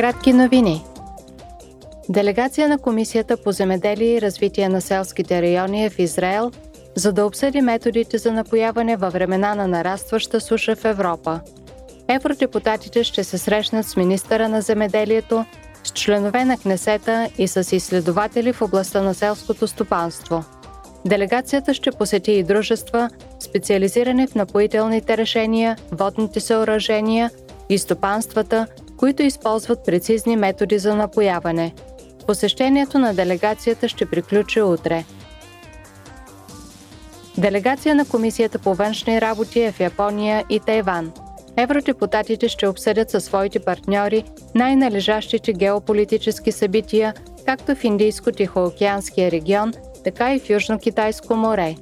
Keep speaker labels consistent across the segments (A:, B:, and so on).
A: Кратки новини. Делегация на Комисията по земеделие и развитие на селските райони е в Израел, за да обсъди методите за напояване във времена на нарастваща суша в Европа. Евродепутатите ще се срещнат с министъра на земеделието, с членове на Кнесета и с изследователи в областта на селското стопанство. Делегацията ще посети и дружества, специализирани в напоителните решения, водните съоръжения и стопанствата, които използват прецизни методи за напояване. Посещението на делегацията ще приключи утре. Делегация на Комисията по външни работи е в Япония и Тайван. Евродепутатите ще обсъдят със своите партньори най-належащите геополитически събития, както в Индийско-Тихоокеанския регион, така и в Южно-Китайско море.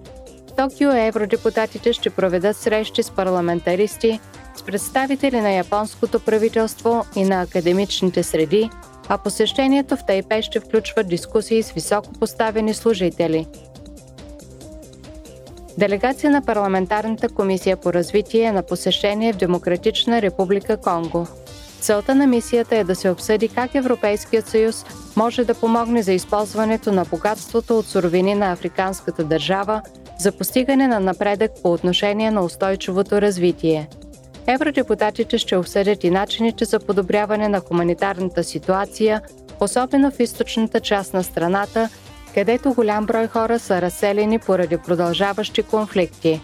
A: В Токио евродепутатите ще проведат срещи с парламентаристи, с представители на японското правителство и на академичните среди, а посещението в Тайпе ще включва дискусии с високо поставени служители. Делегация на Парламентарната комисия по развитие на посещение в Демократична република Конго. Целта на мисията е да се обсъди как Европейският съюз може да помогне за използването на богатството от суровини на африканската държава за постигане на напредък по отношение на устойчивото развитие – Евродепутатите ще обсъдят и начините за подобряване на хуманитарната ситуация, особено в източната част на страната, където голям брой хора са разселени поради продължаващи конфликти.